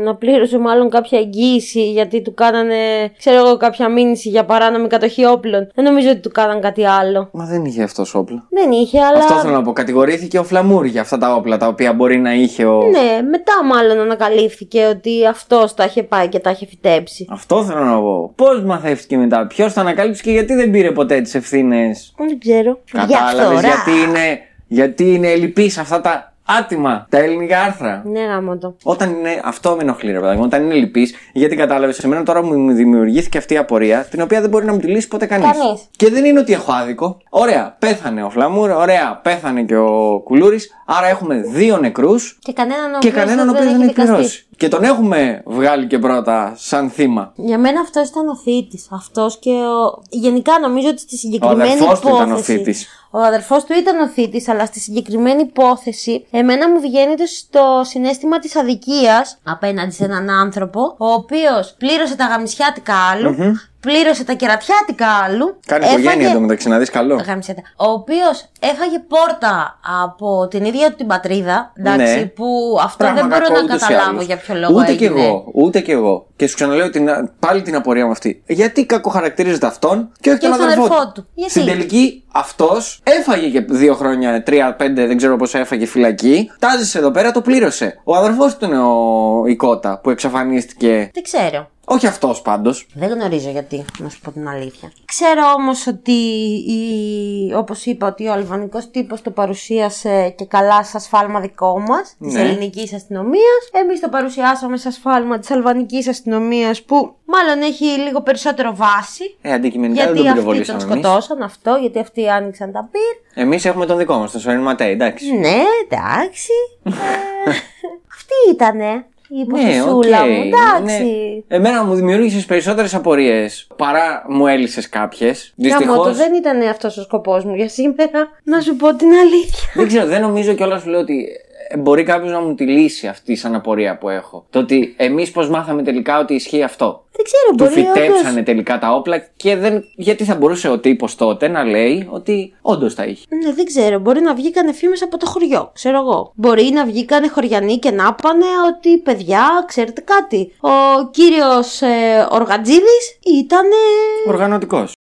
να πλήρωσε μάλλον κάποια εγγύηση γιατί του κάνανε, ξέρω εγώ, κάποια μήνυση για παράνομη κατοχή όπλων. Δεν νομίζω ότι του κάναν κάτι άλλο. Μα δεν είχε αυτός όπλα. Δεν είχε, αλλά. Αυτό θέλω να πω. Κατηγορήθηκε ο Φλαμούρ για αυτά τα όπλα τα οποία μπορεί να είχε ο. Ναι, μετά μάλλον ανακαλύφθηκε ότι αυτός τα είχε πάει και τα είχε φυτέψει. Αυτό θέλω να πω. Πώς μαθεύτηκε μετά, ποιος τα ανακάλυψε και γιατί δεν πήρε ποτέ τις ευθύνες; Δεν ξέρω. Κατάλαβες Διαφθορά. γιατί είναι, γιατί είναι ελλειπής αυτά τα άτιμα τα ελληνικά άρθρα. Ναι, γάμο το. Όταν είναι. Αυτό με ενοχλεί, ρε παιδάκι μου. Όταν είναι λυπής, γιατί κατάλαβες, σε μένα τώρα μου δημιουργήθηκε αυτή η απορία, την οποία δεν μπορεί να μου τη λύσει ποτέ κανείς. Κανείς. Και δεν είναι ότι έχω άδικο. Ωραία, πέθανε ο Φλαμούρ, ωραία, πέθανε και ο Κουλούρης. Άρα έχουμε δύο νεκρούς Και κανέναν ο και οποίος κανέναν ο οποίος έχει δεν έχει δικαστεί. πληρώσει. Και τον έχουμε βγάλει και πρώτα σαν θύμα. Για μένα αυτός ήταν ο θήτης. Αυτός και ο. Γενικά νομίζω ότι στη Ο συγκεκριμένη αδερφός του υπόθεση. ήταν ο θήτης. Ο αδερφός του ήταν ο θήτης, αλλά στη συγκεκριμένη υπόθεση, εμένα μου βγαίνει το, το συνέστημα της αδικίας απέναντι σε έναν άνθρωπο, ο οποίος πλήρωσε τα γαμισιάτικα άλλου, πλήρωσε τα κερατιάτικα άλλου. Κάνει οικογένεια εντωμεταξύ να δεις καλό. Γαμισιάτα. Ο οποίος έφαγε πόρτα από την ίδια του την πατρίδα. Εντάξει, Ναι. που αυτό Πράγμα δεν μπορώ κακό να ούτως ή καταλάβω άλλως. για ποιο λόγο. Ούτε κι έγινε. εγώ, ούτε κι εγώ. Και σου ξαναλέω την, πάλι την απορία μου αυτή. Γιατί κακοχαρακτηρίζεται αυτόν και όχι Και τον τον αδερφό αδερφό του; του. Γιατί; Στην τελική αυτός έφαγε και δύο χρόνια, τρία, πέντε, δεν ξέρω πόσο έφαγε φυλακή. Τάζησε εδώ πέρα, το πλήρωσε. Ο αδερφός του είναι ο, η κότα που εξαφανίστηκε. Δεν ξέρω. Όχι αυτός πάντως. Δεν γνωρίζω γιατί, να σου πω την αλήθεια. Ξέρω όμως ότι, η, όπως είπα, ότι ο αλβανικός τύπος το παρουσίασε και καλά σαν σφάλμα δικό μας, της Ναι. ελληνικής αστυνομίας. Εμείς το παρουσιάσαμε σαν σφάλμα της αλβανικής αστυνομίας που μάλλον έχει λίγο περισσότερο βάση. Ε, αντικειμενικά δεν γιατί τον αυτοί τον πυροβολήσαμε εμείς. σκοτώσαν αυτό, γιατί αυτοί άνοιξαν τα πυρ. Εμείς έχουμε τον δικό μας, τον Σορίν Ματέι, εντάξει. Ναι, εντάξει. <laughs> ε, <laughs> αυτή ήτανε η Ναι, υποθεσούλα οκ, μου, εντάξει. ναι. Εμένα μου δημιούργησες περισσότερες απορίες παρά μου έλυσες κάποιες. Γάμο Δυστυχώς. το, δεν ήταν αυτός ο σκοπός μου για σήμερα. Να σου πω την αλήθεια. Δεν ξέρω, δεν νομίζω κιόλας σου λέω ότι ε, μπορεί κάποιος να μου τη λύσει αυτή σαν απορία που έχω. Το ότι εμείς πώς μάθαμε τελικά ότι ισχύει αυτό. Δεν ξέρω, Του μπορεί φυτέψανε όντως... τελικά τα όπλα και δεν. Γιατί θα μπορούσε ο τύπος τότε να λέει ότι όντως τα είχε. Ναι, δεν ξέρω. Μπορεί να βγήκανε φήμες από το χωριό, ξέρω εγώ. Μπορεί να βγήκανε χωριανοί και να πάνε ότι παιδιά, ξέρετε κάτι. Ο κύριος ε, Οργατζίδης ήταν Οργανωτικός.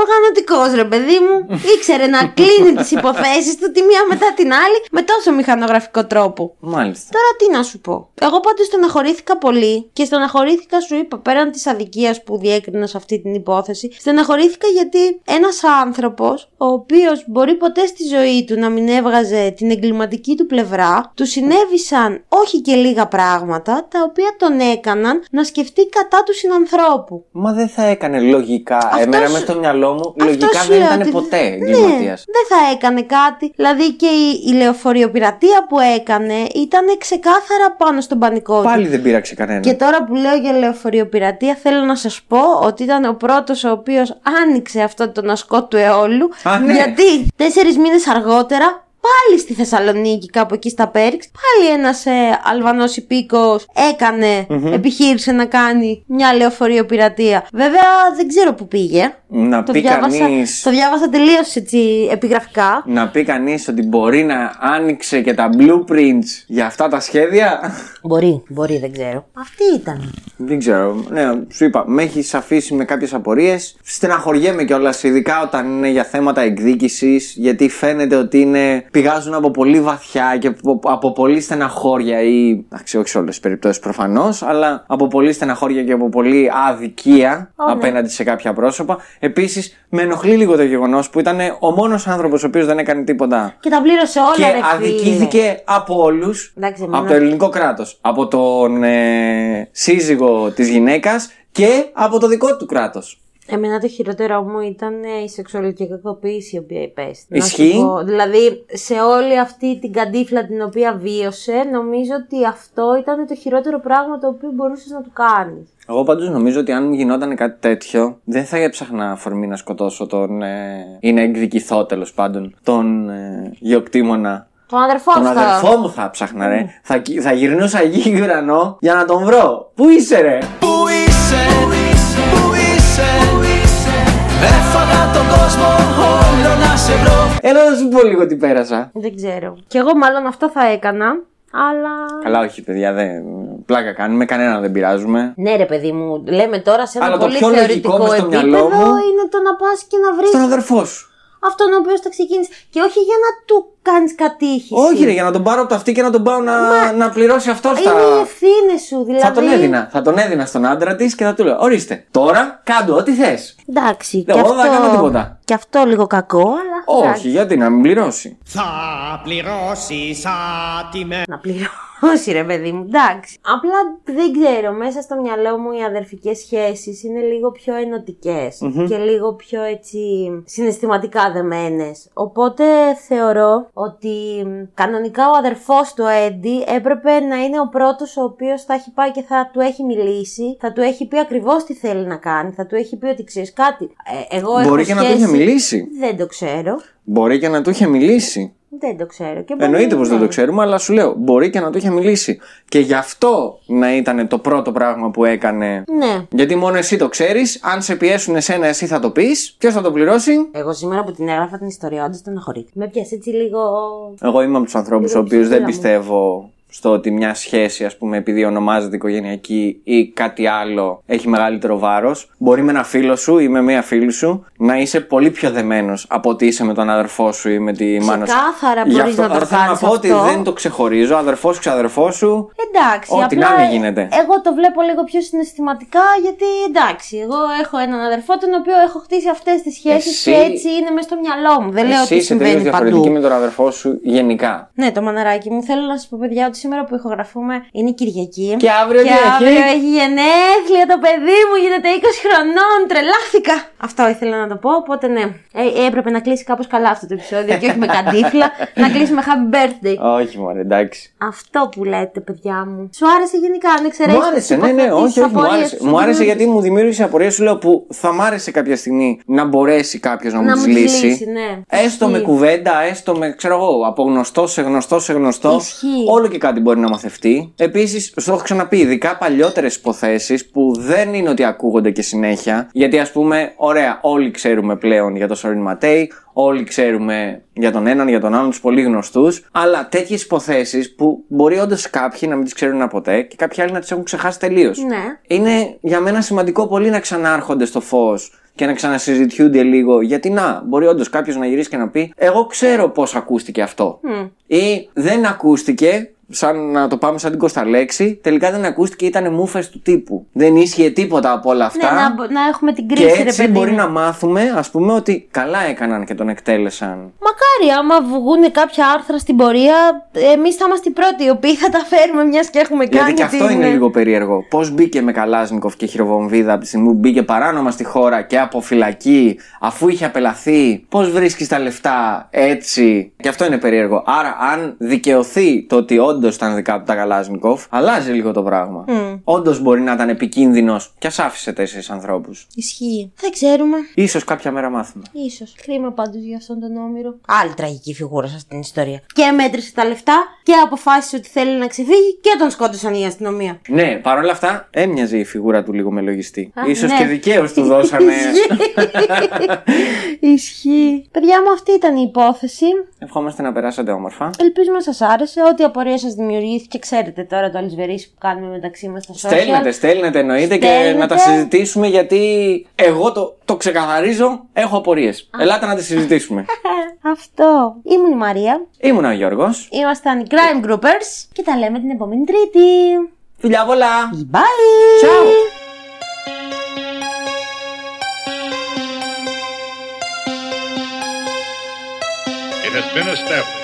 Οργανωτικός ρε παιδί μου. Ήξερε να κλείνει τις υποθέσεις του τη μία μετά την άλλη με τόσο μηχανογραφικό τρόπο. Μάλιστα. Τώρα τι να σου πω. Εγώ πάντως στεναχωρήθηκα πολύ και στεναχωρήθηκα, σου είπα, πέραν της αδικίας που διέκρινα σε αυτή την υπόθεση, στεναχωρήθηκα γιατί ένας άνθρωπος, ο οποίος μπορεί ποτέ στη ζωή του να μην έβγαζε την εγκληματική του πλευρά, του συνέβησαν όχι και λίγα πράγματα, τα οποία τον έκαναν να σκεφτεί κατά του συνανθρώπου. Μα δεν θα έκανε λογικά. Αυτό Εμένα σου- μέσα στο μυαλό μου Αυτό λογικά σου δεν λέω ήταν ότι- ποτέ Ναι, εγκληματίας. δεν θα έκανε κάτι. Δηλαδή και η, η λεωφορειοπειρατεία που έκανε ήταν ξεκάθαρα πάνω στον πανικό του. Πάλι δεν πείραξε κανένα. Και τώρα που λέω για λεωφορειοπειρατεία θέλω να σας πω ότι ήταν ο πρώτος ο οποίος άνοιξε αυτό τον ασκό του αιώλου Α, ναι. γιατί τέσσερις μήνες αργότερα πάλι στη Θεσσαλονίκη κάπου εκεί στα Πέριξ πάλι ένας ε, Αλβανός υπήκος έκανε, επιχείρησε να κάνει μια λεωφορειοπειρατεία βέβαια δεν ξέρω που πήγε Να το πει διάβασα, κανείς το διάβασα τελείως έτσι επιγραφικά Να πει κανείς ότι μπορεί να άνοιξε και τα blueprints για αυτά τα σχέδια; Μπορεί, μπορεί, δεν ξέρω. Αυτή ήταν. Δεν ξέρω. Ναι, σου είπα, με έχεις αφήσει με κάποιες απορίες. Στεναχωριέμαι κιόλας, ειδικά όταν είναι για θέματα εκδίκησης, γιατί φαίνεται ότι είναι, πηγάζουν από πολύ βαθιά και από, από πολύ στεναχώρια ή. Εντάξει, όχι σε όλες τις περιπτώσεις προφανώς, αλλά από πολύ στεναχώρια και από πολύ αδικία Ω, ναι. απέναντι σε κάποια πρόσωπα. Επίσης, με ενοχλεί λίγο το γεγονός που ήταν ο μόνος άνθρωπος ο οποίος δεν έκανε τίποτα Και τα πλήρωσε όλα, και ρε φίλε. αδικήθηκε από όλους. Εντάξει, Από εμένα- το ελληνικό κράτος. Από τον ε, σύζυγο της γυναίκας και από το δικό του κράτος. Εμένα το χειρότερό μου ήταν ε, η σεξουαλική κακοποίηση η οποία υπέστη. Να σου Ισχύει. πω. Δηλαδή, σε όλη αυτή την καντίφλα την οποία βίωσε, νομίζω ότι αυτό ήταν το χειρότερο πράγμα το οποίο μπορούσες να του κάνεις. Εγώ πάντως νομίζω ότι αν μου γινόταν κάτι τέτοιο, δεν θα έψαχνα αφορμή να σκοτώσω τον. Ε, ή να εκδικηθώ τέλος πάντων τον ε, γεωκτήμονα. Τον αδερφό Τον σου. αδερφό μου θα ψάχνα, ρε. Θα, κι- θα γυρνούσα γη ουρανό για να τον βρω. Πού είσαι, ρε; Πού είσαι, πού είσαι; Έφαγα τον κόσμο όλο να σε βρω Έλα να σου πω λίγο τι πέρασα. Δεν ξέρω. Κι εγώ μάλλον αυτό θα έκανα, αλλά. Καλά, όχι, παιδιά, δεν. Πλάκα κάνουμε, κανένα δεν πειράζουμε. Ναι, ρε παιδί μου, λέμε τώρα σε ένα Αλλά το πολύ πιο λογικό θεωρητικό μες στο επίπεδο μυαλό μου- είναι το να πας και να βρεις Στον αδερφό σου. αυτόν ο οποίος τα ξεκίνησε. Και όχι για να του κάνεις κατήχηση. Όχι, ρε, για να τον πάρω από το αυτή και να τον πάω να, να πληρώσει αυτό Είναι τα. οι ευθύνε σου, δηλαδή. Θα τον έδινα. Θα τον έδινα στον άντρα της και θα του λέω: Ορίστε, τώρα κάντο ό,τι θες. Εντάξει, Εγώ και δεν θα κάνω αυτό, τίποτα. και αυτό λίγο κακό, αλλά. Όχι, εντάξει. γιατί να μην πληρώσει. Θα πληρώσεις άτιμε Να πληρώσει, ρε παιδί μου, εντάξει. Απλά δεν ξέρω, μέσα στο μυαλό μου οι αδερφικές σχέσεις είναι λίγο πιο ενωτικες και λίγο πιο έτσι συναισθηματικά δεμένες. Οπότε θεωρώ ότι μ, κανονικά ο αδερφός του Έντι έπρεπε να είναι ο πρώτος ο οποίος θα έχει πάει και θα του έχει μιλήσει, θα του έχει πει ακριβώς τι θέλει να κάνει, θα του έχει πει ότι ξέρεις κάτι. Ε, εγώ έχω Μπορεί και να του είχε σχέση- μιλήσει. Δεν το ξέρω. Μπορεί και να του είχε μιλήσει. Δεν το ξέρω. Και μπορεί Εννοείται να- πως δεν το ξέρουμε, αλλά σου λέω: Μπορεί και να του είχε μιλήσει. Και γι' αυτό να ήταν το πρώτο πράγμα που έκανε. Ναι. Γιατί μόνο εσύ το ξέρεις. Αν σε πιέσουν εσένα, εσύ θα το πεις. Ποιος θα το πληρώσει; Εγώ σήμερα που την έγραφα την ιστορία, όντως στεναχωρήθηκα. Με πιάσε έτσι λίγο. Εγώ είμαι από τους ανθρώπους Λίγο ο οποίου δεν ψυχούλα μου. πιστεύω στο ότι μια σχέση, ας πούμε, επειδή ονομάζεται οικογενειακή ή κάτι άλλο, έχει μεγαλύτερο βάρος. Μπορεί με ένα φίλο σου ή με μία φίλη σου να είσαι πολύ πιο δεμένος από ότι είσαι με τον αδερφό σου ή με τη μάνα σου. Ξεκάθαρα Γι' μπορείς αυτό να το αλλά θέλω να κάνεις πω ότι αυτό. δεν το ξεχωρίζω. Αδερφός σου, ξαδερφός σου. Εντάξει, Ό,τι απλά να είναι γίνεται. εγώ το βλέπω λίγο πιο συναισθηματικά γιατί εντάξει, εγώ έχω έναν αδερφό τον οποίο έχω χτίσει αυτές τις σχέσεις Εσύ- και έτσι είναι μέσα στο μυαλό μου. Δεν λέω Εσύ ότι είσαι τελείως συμβαίνει διαφορετική παντού. με τον αδερφό σου γενικά. Ναι, το μαναράκι μου. Θέλω να σα πω, παιδιά, ότι σήμερα που ηχογραφούμε είναι Κυριακή. Και αύριο και Κυριακή. αύριο έχει γενέθλια το παιδί μου, γίνεται 20 χρονών. Τρελάθηκα. Αυτό ήθελα να το πω, οπότε ναι. Ε, έπρεπε να κλείσει κάπως καλά αυτό το επεισόδιο και όχι με καντίφλα. <laughs> να κλείσει με happy birthday. Όχι, μωρέ, εντάξει. Αυτό που λέτε, παιδιά μου. Σου άρεσε γενικά, αν εξαιρέσεις. Μου άρεσε, ναι, ναι, όχι, όχι, μου άρεσε. Μου άρεσε γιατί μου δημιούργησε απορία. Σου λέω που θα μ' άρεσε κάποια στιγμή να μπορέσει κάποιος να, Να μου μου τις τις λύσει. λύσει, ναι. Έστω με Ισχύει. κουβέντα, έστω με, ξέρω εγώ, από γνωστό σε γνωστό σε γνωστό. Ισχύει. Όλο και κάτι μπορεί να μαθευτεί. Επίσης, σου το έχω ξαναπεί, ειδικά παλιότερες υποθέσεις που δεν είναι ότι ακούγονται και συνέχεια. Γιατί ας πούμε, ωραία, όλοι ξέρουμε πλέον για το Σορίν Ματέι, όλοι ξέρουμε για τον έναν, για τον άλλον, τους πολύ γνωστούς. Αλλά τέτοιες υποθέσεις που μπορεί όντως κάποιοι να μην τις ξέρουν ποτέ και κάποιοι άλλοι να τις έχουν ξεχάσει τελείως. Ναι. Είναι για μένα σημαντικό πολύ να ξανάρχονται στο φως και να ξανασυζητιούνται λίγο. Γιατί να, μπορεί όντως κάποιος να γυρίσει και να πει: Εγώ ξέρω πώς ακούστηκε αυτό. Ή δεν ακούστηκε, σαν να το πάμε σαν την Κωνσταλέξη, τελικά δεν ακούστηκε, ήταν μούφες του τύπου. Δεν ίσχυε τίποτα από όλα αυτά. Ναι, να, μπο- να έχουμε την και κρίση, ρε έτσι παιδί. μπορεί μου. να μάθουμε, ας πούμε, ότι καλά έκαναν και τον εκτέλεσαν. Μακάρι, άμα βγουν κάποια άρθρα στην πορεία, εμείς θα είμαστε οι πρώτοι οι οποίοι θα τα φέρουμε μιας και έχουμε κάνει. Δηλαδή και αυτό την- είναι λίγο περίεργο. Πώς μπήκε με Καλάσνικοφ και χειροβομβίδα από τη στιγμή που μπήκε παράνομα στη χώρα και από φυλακή, αφού είχε απελαθεί; Πώς βρίσκεις τα λεφτά έτσι; Και αυτό είναι περίεργο. Άρα, αν δικαιωθεί το ότι όντως ήταν δικά του τα Καλάσνικοφ, αλλάζει λίγο το πράγμα. Mm. Όντως μπορεί να ήταν επικίνδυνος και ας άφησε τέσσερι ανθρώπους. Ισχύει. Δεν ξέρουμε. σω κάποια μέρα μάθουμε. Ίσως. Κρίμα πάντως για αυτόν τον Όμηρο. Άλλη τραγική φιγούρα σε αυτήν την ιστορία. Και μέτρησε τα λεφτά και αποφάσισε ότι θέλει να ξεφύγει και τον σκότωσαν η αστυνομία. Ναι, παρόλα αυτά έμοιαζε η φιγούρα του λίγο με λογιστή. Α, σω ναι. και δικαίως του δώσανε. <laughs> Ισχύει. Παιδιά μου, αυτή ήταν η υπόθεση. Ευχόμαστε να περάσετε όμορφα. Ελπίζουμε να σας άρεσε. Ό,τι απορία σα δημιουργήθηκε, ξέρετε τώρα το αλυσβερίσι που κάνουμε μεταξύ μας στα social. Στέλνετε, στέλνετε εννοείται και Στέλνετε. να τα συζητήσουμε γιατί εγώ το, το ξεκαθαρίζω, έχω απορίες. Ελάτε να τις συζητήσουμε. <laughs> Αυτό. Ήμουν η Μαρία. Ήμουν ο Γιώργος. Ήμασταν οι Crime Groupers και τα λέμε την επόμενη Τρίτη. Φιλιά πολλά! Bye! Ciao. It has been established that